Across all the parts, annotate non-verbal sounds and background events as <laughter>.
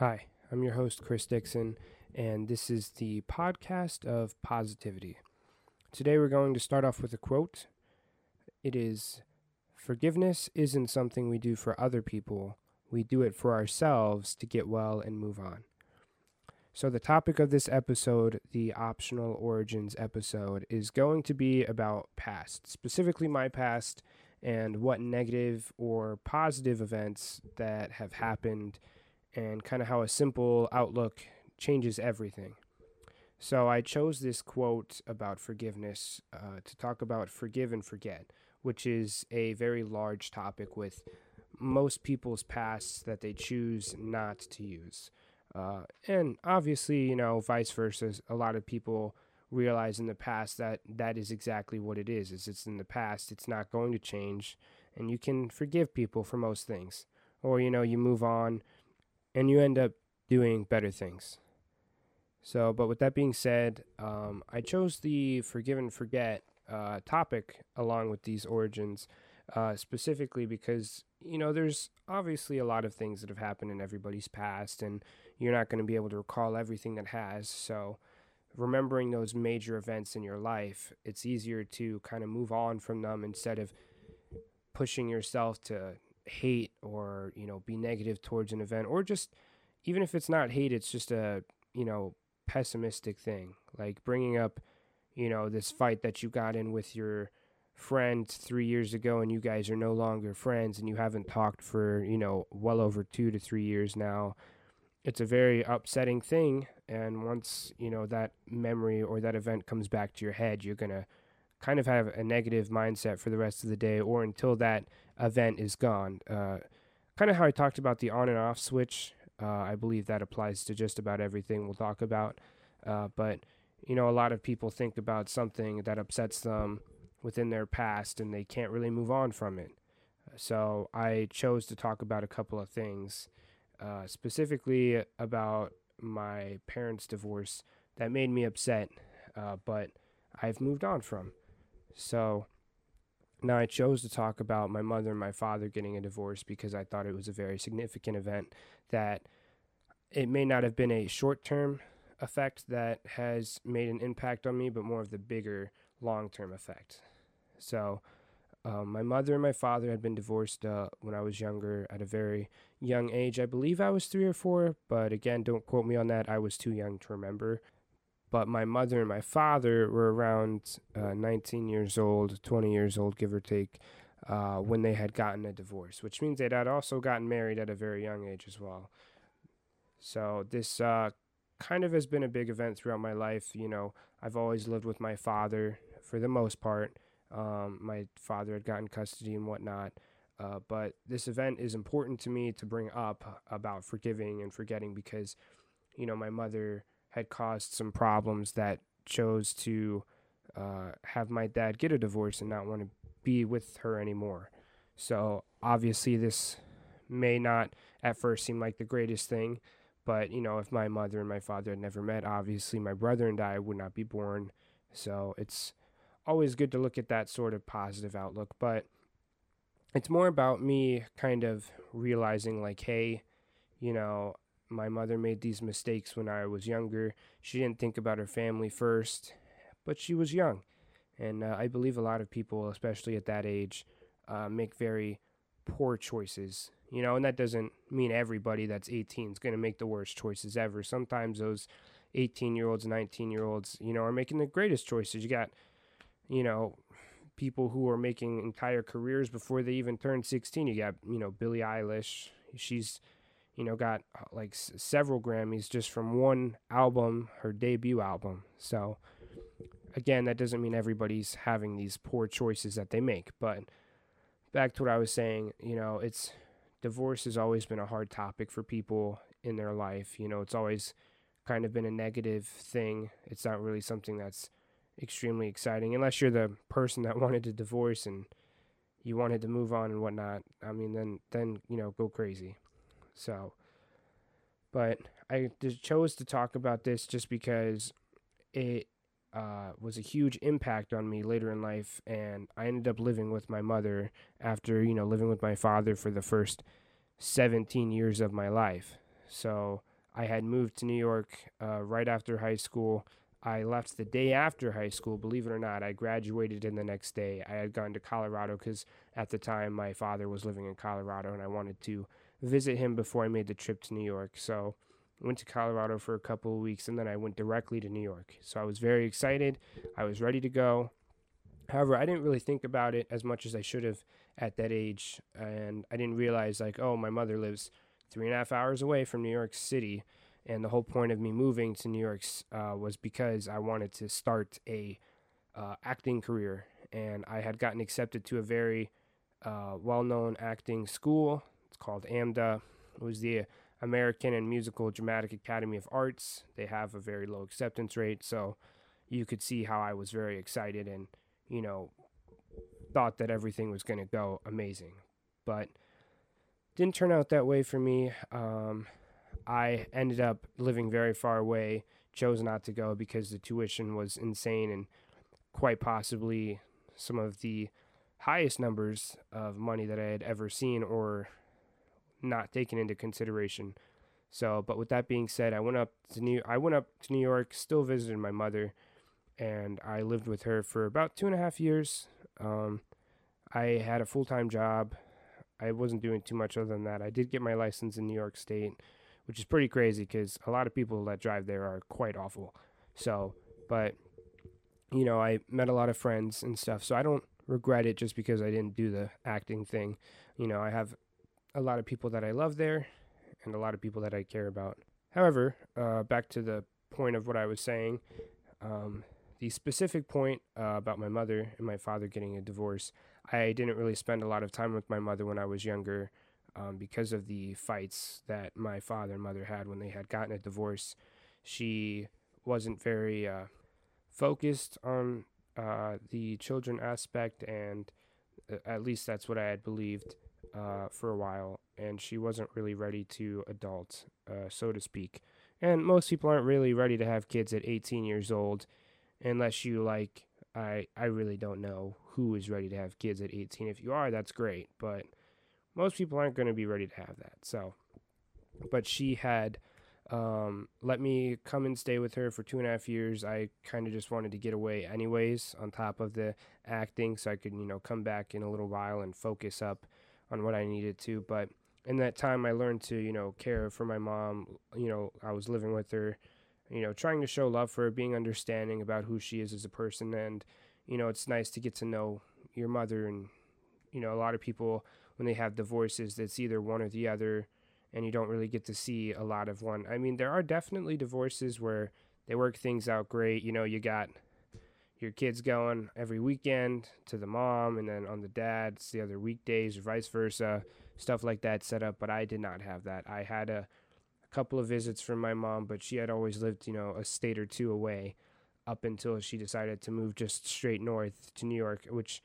Hi, I'm your host, Chris Dixon, and this is the podcast of positivity. Today we're going to start off with a quote. It is Forgiveness isn't something we do for other people, we do it for ourselves to get well and move on. So, the topic of this episode, the optional origins episode, is going to be about past, specifically my past, and what negative or positive events that have happened and kind of how a simple outlook changes everything. So I chose this quote about forgiveness uh, to talk about forgive and forget, which is a very large topic with most people's pasts that they choose not to use. Uh, and obviously, you know, vice versa. A lot of people realize in the past that that is exactly what it is. Is it's in the past. It's not going to change, and you can forgive people for most things, or you know, you move on and you end up doing better things. So, but with that being said, um, I chose the forgive and forget uh, topic along with these origins uh, specifically because, you know, there's obviously a lot of things that have happened in everybody's past, and you're not going to be able to recall everything that has. So, remembering those major events in your life, it's easier to kind of move on from them instead of pushing yourself to hate or you know be negative towards an event or just even if it's not hate it's just a you know pessimistic thing. Like bringing up you know this fight that you got in with your friend 3 years ago and you guys are no longer friends and you haven't talked for you know well over 2 to 3 years now it's a very upsetting thing. And once you know that memory or that event comes back to your head you're going to kind of have a negative mindset for the rest of the day or until that event is gone. Uh, kind of how I talked about the on and off switch. Uh, I believe that applies to just about everything we'll talk about. Uh, but, you know, a lot of people think about something that upsets them within their past and they can't really move on from it. So I chose to talk about a couple of things, uh, specifically about my parents' divorce that made me upset, uh, but I've moved on from. So now I chose to talk about my mother and my father getting a divorce because I thought it was a very significant event that it may not have been a short term effect that has made an impact on me, but more of the bigger long term effect. So, um, my mother and my father had been divorced uh, when I was younger at a very young age. I believe I was three or four, but again, don't quote me on that. I was too young to remember but my mother and my father were around uh, 19 years old, 20 years old, give or take, uh, when they had gotten a divorce, which means they had also gotten married at a very young age as well. So this uh, kind of has been a big event throughout my life. You know, I've always lived with my father for the most part. Um, my father had gotten custody and whatnot. Uh, but this event is important to me to bring up about forgiving and forgetting because, you know, my mother had caused some problems that chose to uh, have my dad get a divorce and not want to be with her anymore. So obviously, this may not at first seem like the greatest thing, but you know, if my mother and my father had never met, obviously my brother and I would not be born. So it's always good to look at that sort of positive outlook, but it's more about me kind of realizing like, hey, you know, my mother made these mistakes when I was younger. She didn't think about her family first, but she was young. And uh, I believe a lot of people, especially at that age, uh, make very poor choices. You know, and that doesn't mean everybody that's 18 is going to make the worst choices ever. Sometimes those 18 year olds, 19 year olds, you know, are making the greatest choices. You got, you know, people who are making entire careers before they even turn 16. You got, you know, Billie Eilish. She's you know, got uh, like s- several Grammys just from one album, her debut album. So, again, that doesn't mean everybody's having these poor choices that they make. But back to what I was saying, you know, it's divorce has always been a hard topic for people in their life. You know, it's always kind of been a negative thing. It's not really something that's extremely exciting unless you're the person that <laughs> wanted to divorce and you wanted to move on and whatnot. I mean, then then you know, go crazy. So, but I chose to talk about this just because it uh, was a huge impact on me later in life, and I ended up living with my mother after you know living with my father for the first 17 years of my life. So I had moved to New York uh, right after high school. I left the day after high school, believe it or not. I graduated in the next day. I had gone to Colorado because at the time my father was living in Colorado and I wanted to visit him before I made the trip to New York. So I went to Colorado for a couple of weeks and then I went directly to New York. So I was very excited. I was ready to go. However, I didn't really think about it as much as I should have at that age. And I didn't realize, like, oh, my mother lives three and a half hours away from New York City. And the whole point of me moving to New York uh, was because I wanted to start a uh, acting career. And I had gotten accepted to a very uh, well known acting school. It's called AMDA. It was the American and Musical Dramatic Academy of Arts. They have a very low acceptance rate. So you could see how I was very excited and, you know, thought that everything was going to go amazing. But didn't turn out that way for me. Um, I ended up living very far away, chose not to go because the tuition was insane and quite possibly some of the highest numbers of money that I had ever seen or not taken into consideration. So, but with that being said, I went up to New I went up to New York, still visited my mother, and I lived with her for about two and a half years. Um, I had a full time job. I wasn't doing too much other than that. I did get my license in New York State, which is pretty crazy because a lot of people that drive there are quite awful. So, but you know, I met a lot of friends and stuff. So I don't regret it just because I didn't do the acting thing. You know, I have a lot of people that I love there and a lot of people that I care about. However, uh, back to the point of what I was saying, um, the specific point uh, about my mother and my father getting a divorce, I didn't really spend a lot of time with my mother when I was younger um, because of the fights that my father and mother had when they had gotten a divorce. She wasn't very uh, focused on uh, the children aspect, and uh, at least that's what I had believed uh, for a while, and she wasn't really ready to adult, uh, so to speak. And most people aren't really ready to have kids at 18 years old, unless you like. I I really don't know who is ready to have kids at 18. If you are, that's great, but most people aren't going to be ready to have that. So, but she had um, let me come and stay with her for two and a half years. I kind of just wanted to get away, anyways, on top of the acting, so I could, you know, come back in a little while and focus up on what I needed to. But in that time, I learned to, you know, care for my mom. You know, I was living with her, you know, trying to show love for her, being understanding about who she is as a person. And, you know, it's nice to get to know your mother. And, you know, a lot of people, when they have divorces, it's either one or the other. And you don't really get to see a lot of one. I mean, there are definitely divorces where they work things out great. You know, you got your kids going every weekend to the mom and then on the dad's the other weekdays or vice versa stuff like that set up but i did not have that. I had a, a couple of visits from my mom but she had always lived you know a state or two away up until she decided to move just straight north to new york which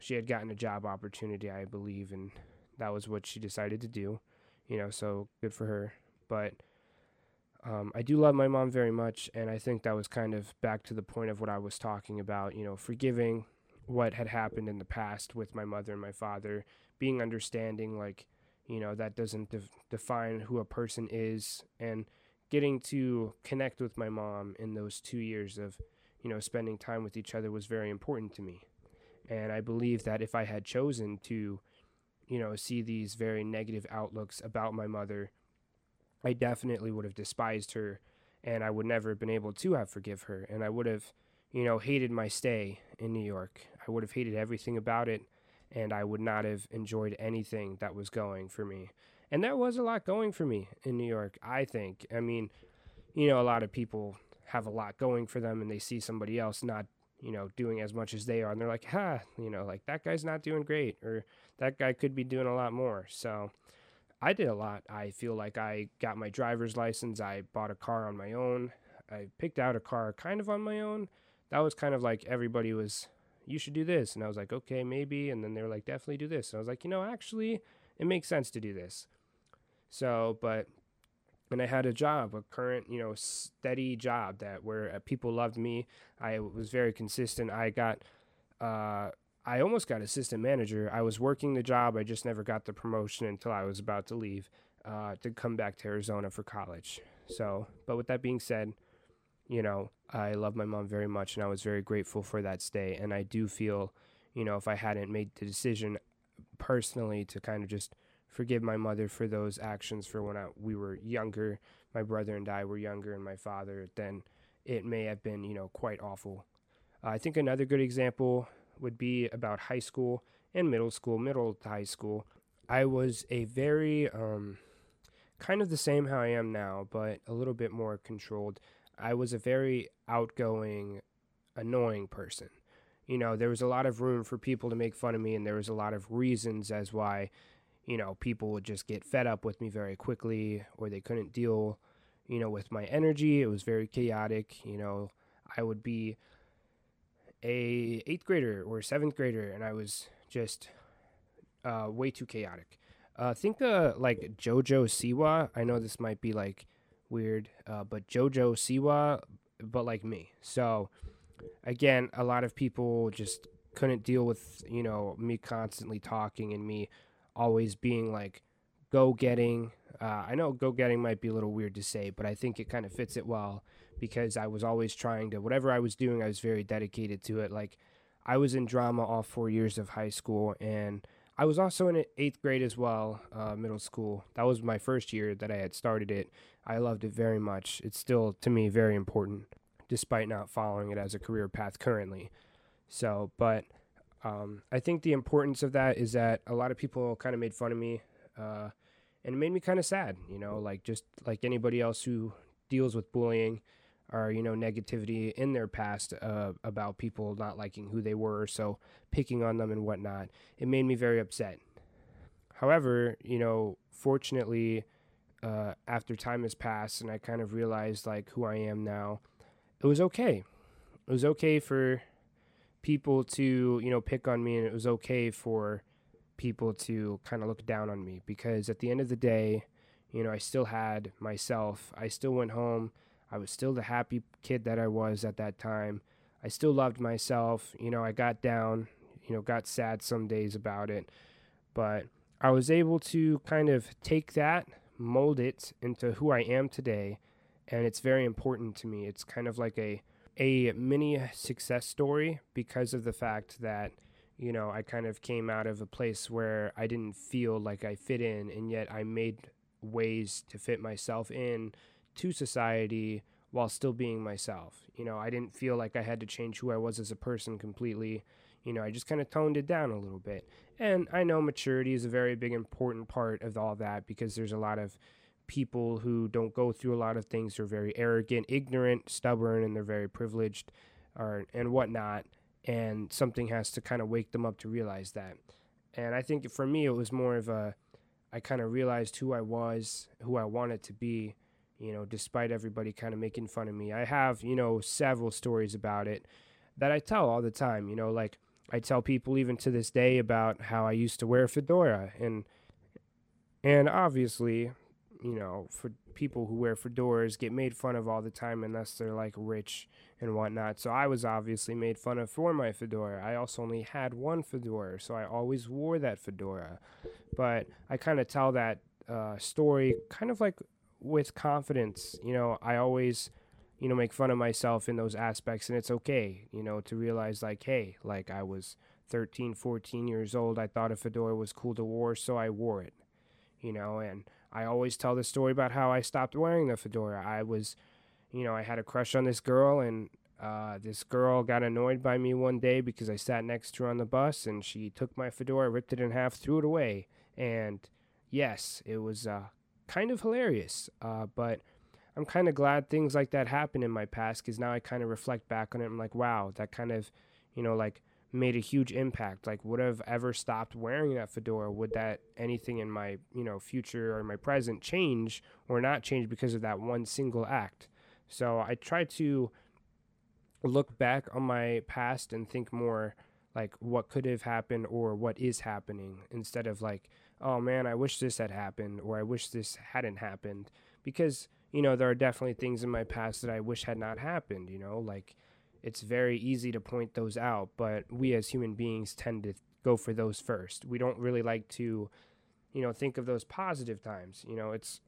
she had gotten a job opportunity i believe and that was what she decided to do you know so good for her. But um, I do love my mom very much, and I think that was kind of back to the point of what I was talking about, you know, forgiving what had happened in the past with my mother and my father, being understanding, like, you know, that doesn't de- define who a person is, and getting to connect with my mom in those two years of, you know, spending time with each other was very important to me. And I believe that if I had chosen to, you know, see these very negative outlooks about my mother, I definitely would have despised her and I would never have been able to have forgive her and I would have, you know, hated my stay in New York. I would have hated everything about it and I would not have enjoyed anything that was going for me. And there was a lot going for me in New York, I think. I mean, you know, a lot of people have a lot going for them and they see somebody else not, you know, doing as much as they are and they're like, "Ha, you know, like that guy's not doing great or that guy could be doing a lot more." So, I did a lot. I feel like I got my driver's license. I bought a car on my own. I picked out a car kind of on my own. That was kind of like everybody was, you should do this. And I was like, okay, maybe. And then they were like, definitely do this. And I was like, you know, actually, it makes sense to do this. So, but, and I had a job, a current, you know, steady job that where uh, people loved me. I was very consistent. I got, uh, I almost got assistant manager. I was working the job. I just never got the promotion until I was about to leave uh, to come back to Arizona for college. So, but with that being said, you know, I love my mom very much and I was very grateful for that stay. And I do feel, you know, if I hadn't made the decision personally to kind of just forgive my mother for those actions for when I, we were younger, my brother and I were younger, and my father, then it may have been, you know, quite awful. Uh, I think another good example would be about high school and middle school, middle to high school. I was a very, um, kind of the same how I am now, but a little bit more controlled. I was a very outgoing, annoying person. You know, there was a lot of room for people to make fun of me, and there was a lot of reasons as why, you know, people would just get fed up with me very quickly, or they couldn't deal, you know, with my energy. It was very chaotic. You know, I would be a eighth grader or seventh grader, and I was just uh, way too chaotic. Uh, think uh, like JoJo Siwa. I know this might be like weird, uh, but JoJo Siwa, but like me. So again, a lot of people just couldn't deal with you know me constantly talking and me always being like go getting. Uh, I know go getting might be a little weird to say, but I think it kind of fits it well because I was always trying to whatever I was doing, I was very dedicated to it. Like I was in drama all four years of high school and. I was also in eighth grade as well, uh, middle school. That was my first year that I had started it. I loved it very much. It's still, to me, very important, despite not following it as a career path currently. So, but um, I think the importance of that is that a lot of people kind of made fun of me, uh, and it made me kind of sad. You know, like just like anybody else who deals with bullying or you know negativity in their past uh, about people not liking who they were, so picking on them and whatnot. It made me very upset. However, you know, fortunately, uh, after time has passed and I kind of realized like who I am now, it was okay. It was okay for people to you know pick on me, and it was okay for people to kind of look down on me because at the end of the day, you know, I still had myself. I still went home I was still the happy kid that I was at that time. I still loved myself. You know, I got down, you know, got sad some days about it. But I was able to kind of take that, mold it into who I am today. And it's very important to me. It's kind of like a a mini success story because of the fact that you know I kind of came out of a place where I didn't feel like I fit in and yet I made ways to fit myself in to society while still being myself. You know, I didn't feel like I had to change who I was as a person completely. You know, I just kind of toned it down a little bit. And I know maturity is a very big important part of all that because there's a lot of people who don't go through a lot of things who are very arrogant, ignorant, stubborn, and they're very privileged or and whatnot. And something has to kind of wake them up to realize that. And I think for me, it was more of a, I kind of realized who I was, who I wanted to be, you know, despite everybody kind of making fun of me. I have, you know, several stories about it that I tell all the time, you know, like I tell people even to this day about how I used to wear a fedora and and obviously, you know, for people who wear fedoras get made fun of all the time unless they're like rich and whatnot. So I was obviously made fun of for my fedora. I also only had one fedora, so I always wore that fedora. But I kind of tell that uh, story kind of like with confidence. You know, I always, you know, make fun of myself in those aspects, and it's okay, you know, to realize, like, hey, like I was 13, 14 years old. I thought a fedora was cool to wear, so I wore it, you know, and I always tell the story about how I stopped wearing the fedora. I was, you know, I had a crush on this girl, and uh, this girl got annoyed by me one day because I sat next to her on the bus, and she took my fedora, ripped it in half, threw it away, and yes, it was uh, kind of hilarious. Uh, but I'm kind of glad things like that happened in my past because now I kind of reflect back on it. I'm like, wow, that kind of, you know, like made a huge impact. Like, would I have ever stopped wearing that fedora? Would that anything in my, you know, future or my present change or not change because of that one single act? So I try to look back on my past and think more like what could have happened or what is happening instead of like oh man, I wish this had happened or I wish this hadn't happened. Because, you know, there are definitely things in my past that I wish had not happened, you know, like it's very easy to point those out, but we as human beings tend to go for those first. We don't really like to, you know, think of those positive times. You know, it's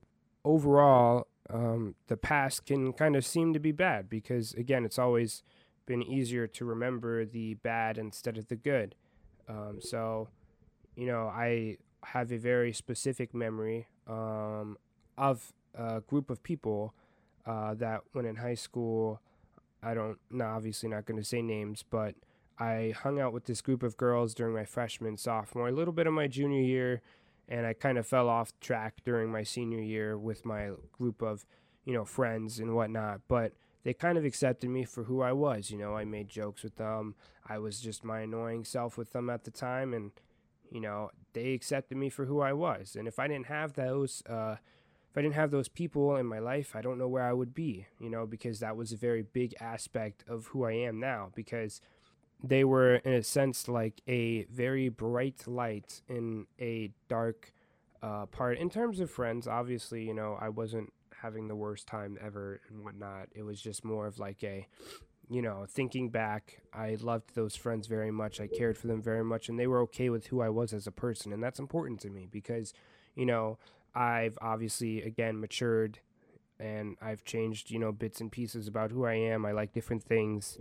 overall, um, the past can kind of seem to be bad because, again, it's always been easier to remember the bad instead of the good. Um, so, you know, I have a very specific memory um, of a group of people uh, that when in high school, I don't, no, obviously not going to say names, but I hung out with this group of girls during my freshman, sophomore, a little bit of my junior year, and I kind of fell off track during my senior year with my group of, you know, friends and whatnot. But they kind of accepted me for who I was. You know, I made jokes with them. I was just my annoying self with them at the time, and you know, they accepted me for who I was. And if I didn't have those, uh, if I didn't have those people in my life, I don't know where I would be. You know, because that was a very big aspect of who I am now. Because they were, in a sense, like a very bright light in a dark uh, part. In terms of friends, obviously, you know, I wasn't having the worst time ever and whatnot. It was just more of like a, you know, thinking back, I loved those friends very much. I cared for them very much, and they were okay with who I was as a person. And that's important to me because, you know, I've obviously, again, matured and I've changed, you know, bits and pieces about who I am. I like different things.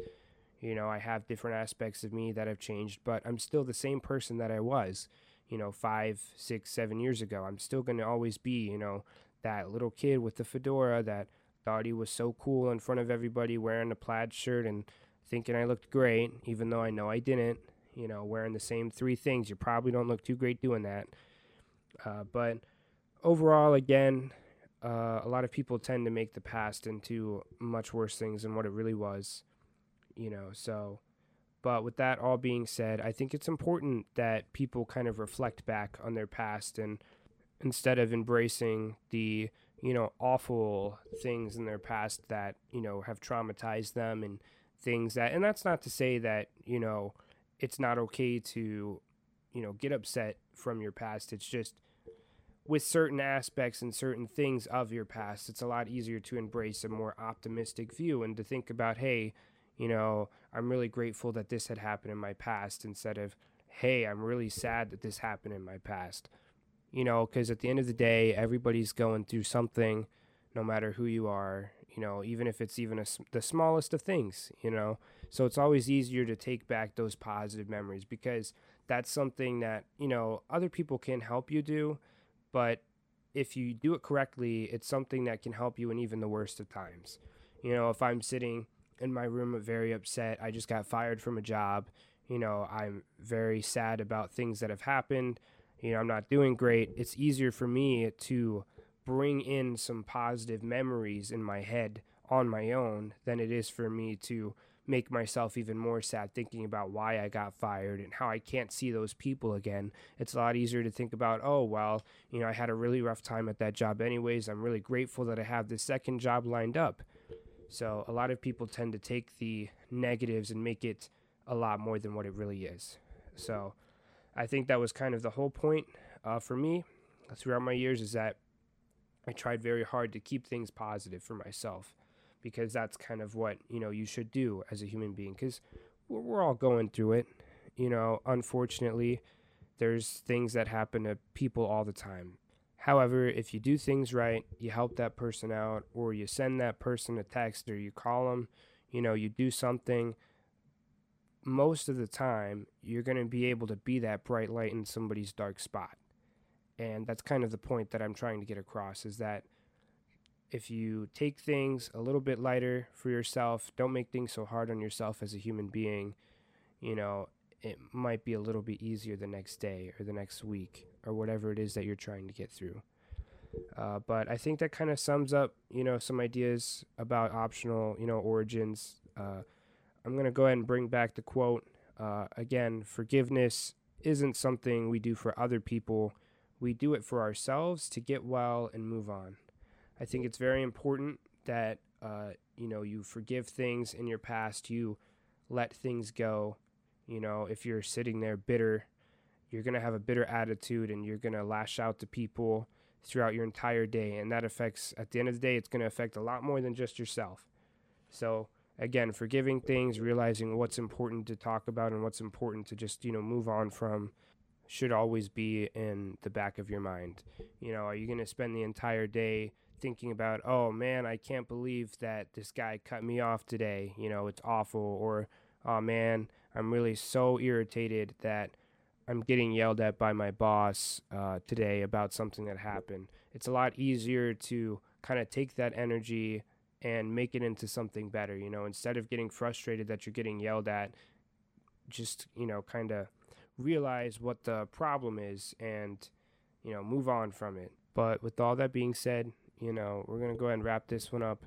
You know, I have different aspects of me that have changed, but I'm still the same person that I was, you know, five, six, seven years ago. I'm still going to always be, you know, that little kid with the fedora that thought he was so cool in front of everybody wearing a plaid shirt and thinking I looked great, even though I know I didn't. You know, wearing the same three things. You probably don't look too great doing that. Uh, but overall, again, uh, a lot of people tend to make the past into much worse things than what it really was. You know, so. But with that all being said, I think it's important that people kind of reflect back on their past and instead of embracing the you know awful things in their past that you know have traumatized them and things that and that's not to say that you know it's not okay to you know get upset from your past. It's just with certain aspects and certain things of your past it's a lot easier to embrace a more optimistic view and to think about hey you know i'm really grateful that this had happened in my past instead of hey i'm really sad that this happened in my past you know, because at the end of the day, everybody's going through something, no matter who you are, you know, even if it's even a, the smallest of things, you know. So it's always easier to take back those positive memories because that's something that, you know, other people can help you do, but if you do it correctly, it's something that can help you in even the worst of times. You know, if I'm sitting in my room very upset, I just got fired from a job, you know, I'm very sad about things that have happened you know, I'm not doing great, it's easier for me to bring in some positive memories in my head on my own than it is for me to make myself even more sad thinking about why I got fired and how I can't see those people again. It's a lot easier to think about, oh, well, you know, I had a really rough time at that job anyways. I'm really grateful that I have this second job lined up. So a lot of people tend to take the negatives and make it a lot more than what it really is. So I think that was kind of the whole point uh, for me throughout my years is that I tried very hard to keep things positive for myself because that's kind of what you know you should do as a human being because we're, we're all going through it you know unfortunately there's things that happen to people all the time. However if you do things right you help that person out or you send that person a text or you call them you know you do something most of the time you're going to be able to be that bright light in somebody's dark spot. And that's kind of the point that I'm trying to get across is that if you take things a little bit lighter for yourself, don't make things so hard on yourself as a human being, you know, it might be a little bit easier the next day or the next week or whatever it is that you're trying to get through. Uh, but I think that kind of sums up, you know, some ideas about optional, you know, origins. Uh, I'm going to go ahead and bring back the quote. Uh, again, forgiveness isn't something we do for other people, we do it for ourselves to get well and move on. I think it's very important that uh, you know you forgive things in your past, you let things go. You know, if you're sitting there bitter, you're to have a bitter attitude and you're to lash out to people throughout your entire day. And that affects, at the end of the day, it's to affect a lot more than just yourself. So, again, forgiving things, realizing what's important to talk about and what's important to just, you know, move on from should always be in the back of your mind. You know, are you going to spend the entire day thinking about, oh man, I can't believe that this guy cut me off today. You know, it's awful. Or, oh man, I'm really so irritated that I'm getting yelled at by my boss uh, today about something that happened. It's a lot easier to kind of take that energy and make it into something better. You know, instead of getting frustrated that you're getting yelled at, just, you know, kind of realize what the problem is and, you know, move on from it. But with all that being said, you know, we're going to go ahead and wrap this one up.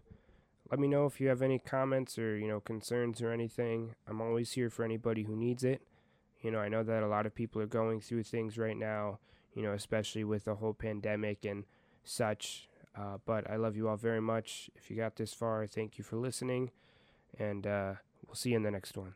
Let me know if you have any comments or, you know, concerns or anything. I'm always here for anybody who needs it. You know, I know that a lot of people are going through things right now, you know, especially with the whole pandemic and such. Uh, but I love you all very much. If you got this far, thank you for listening. And uh, we'll see you in the next one.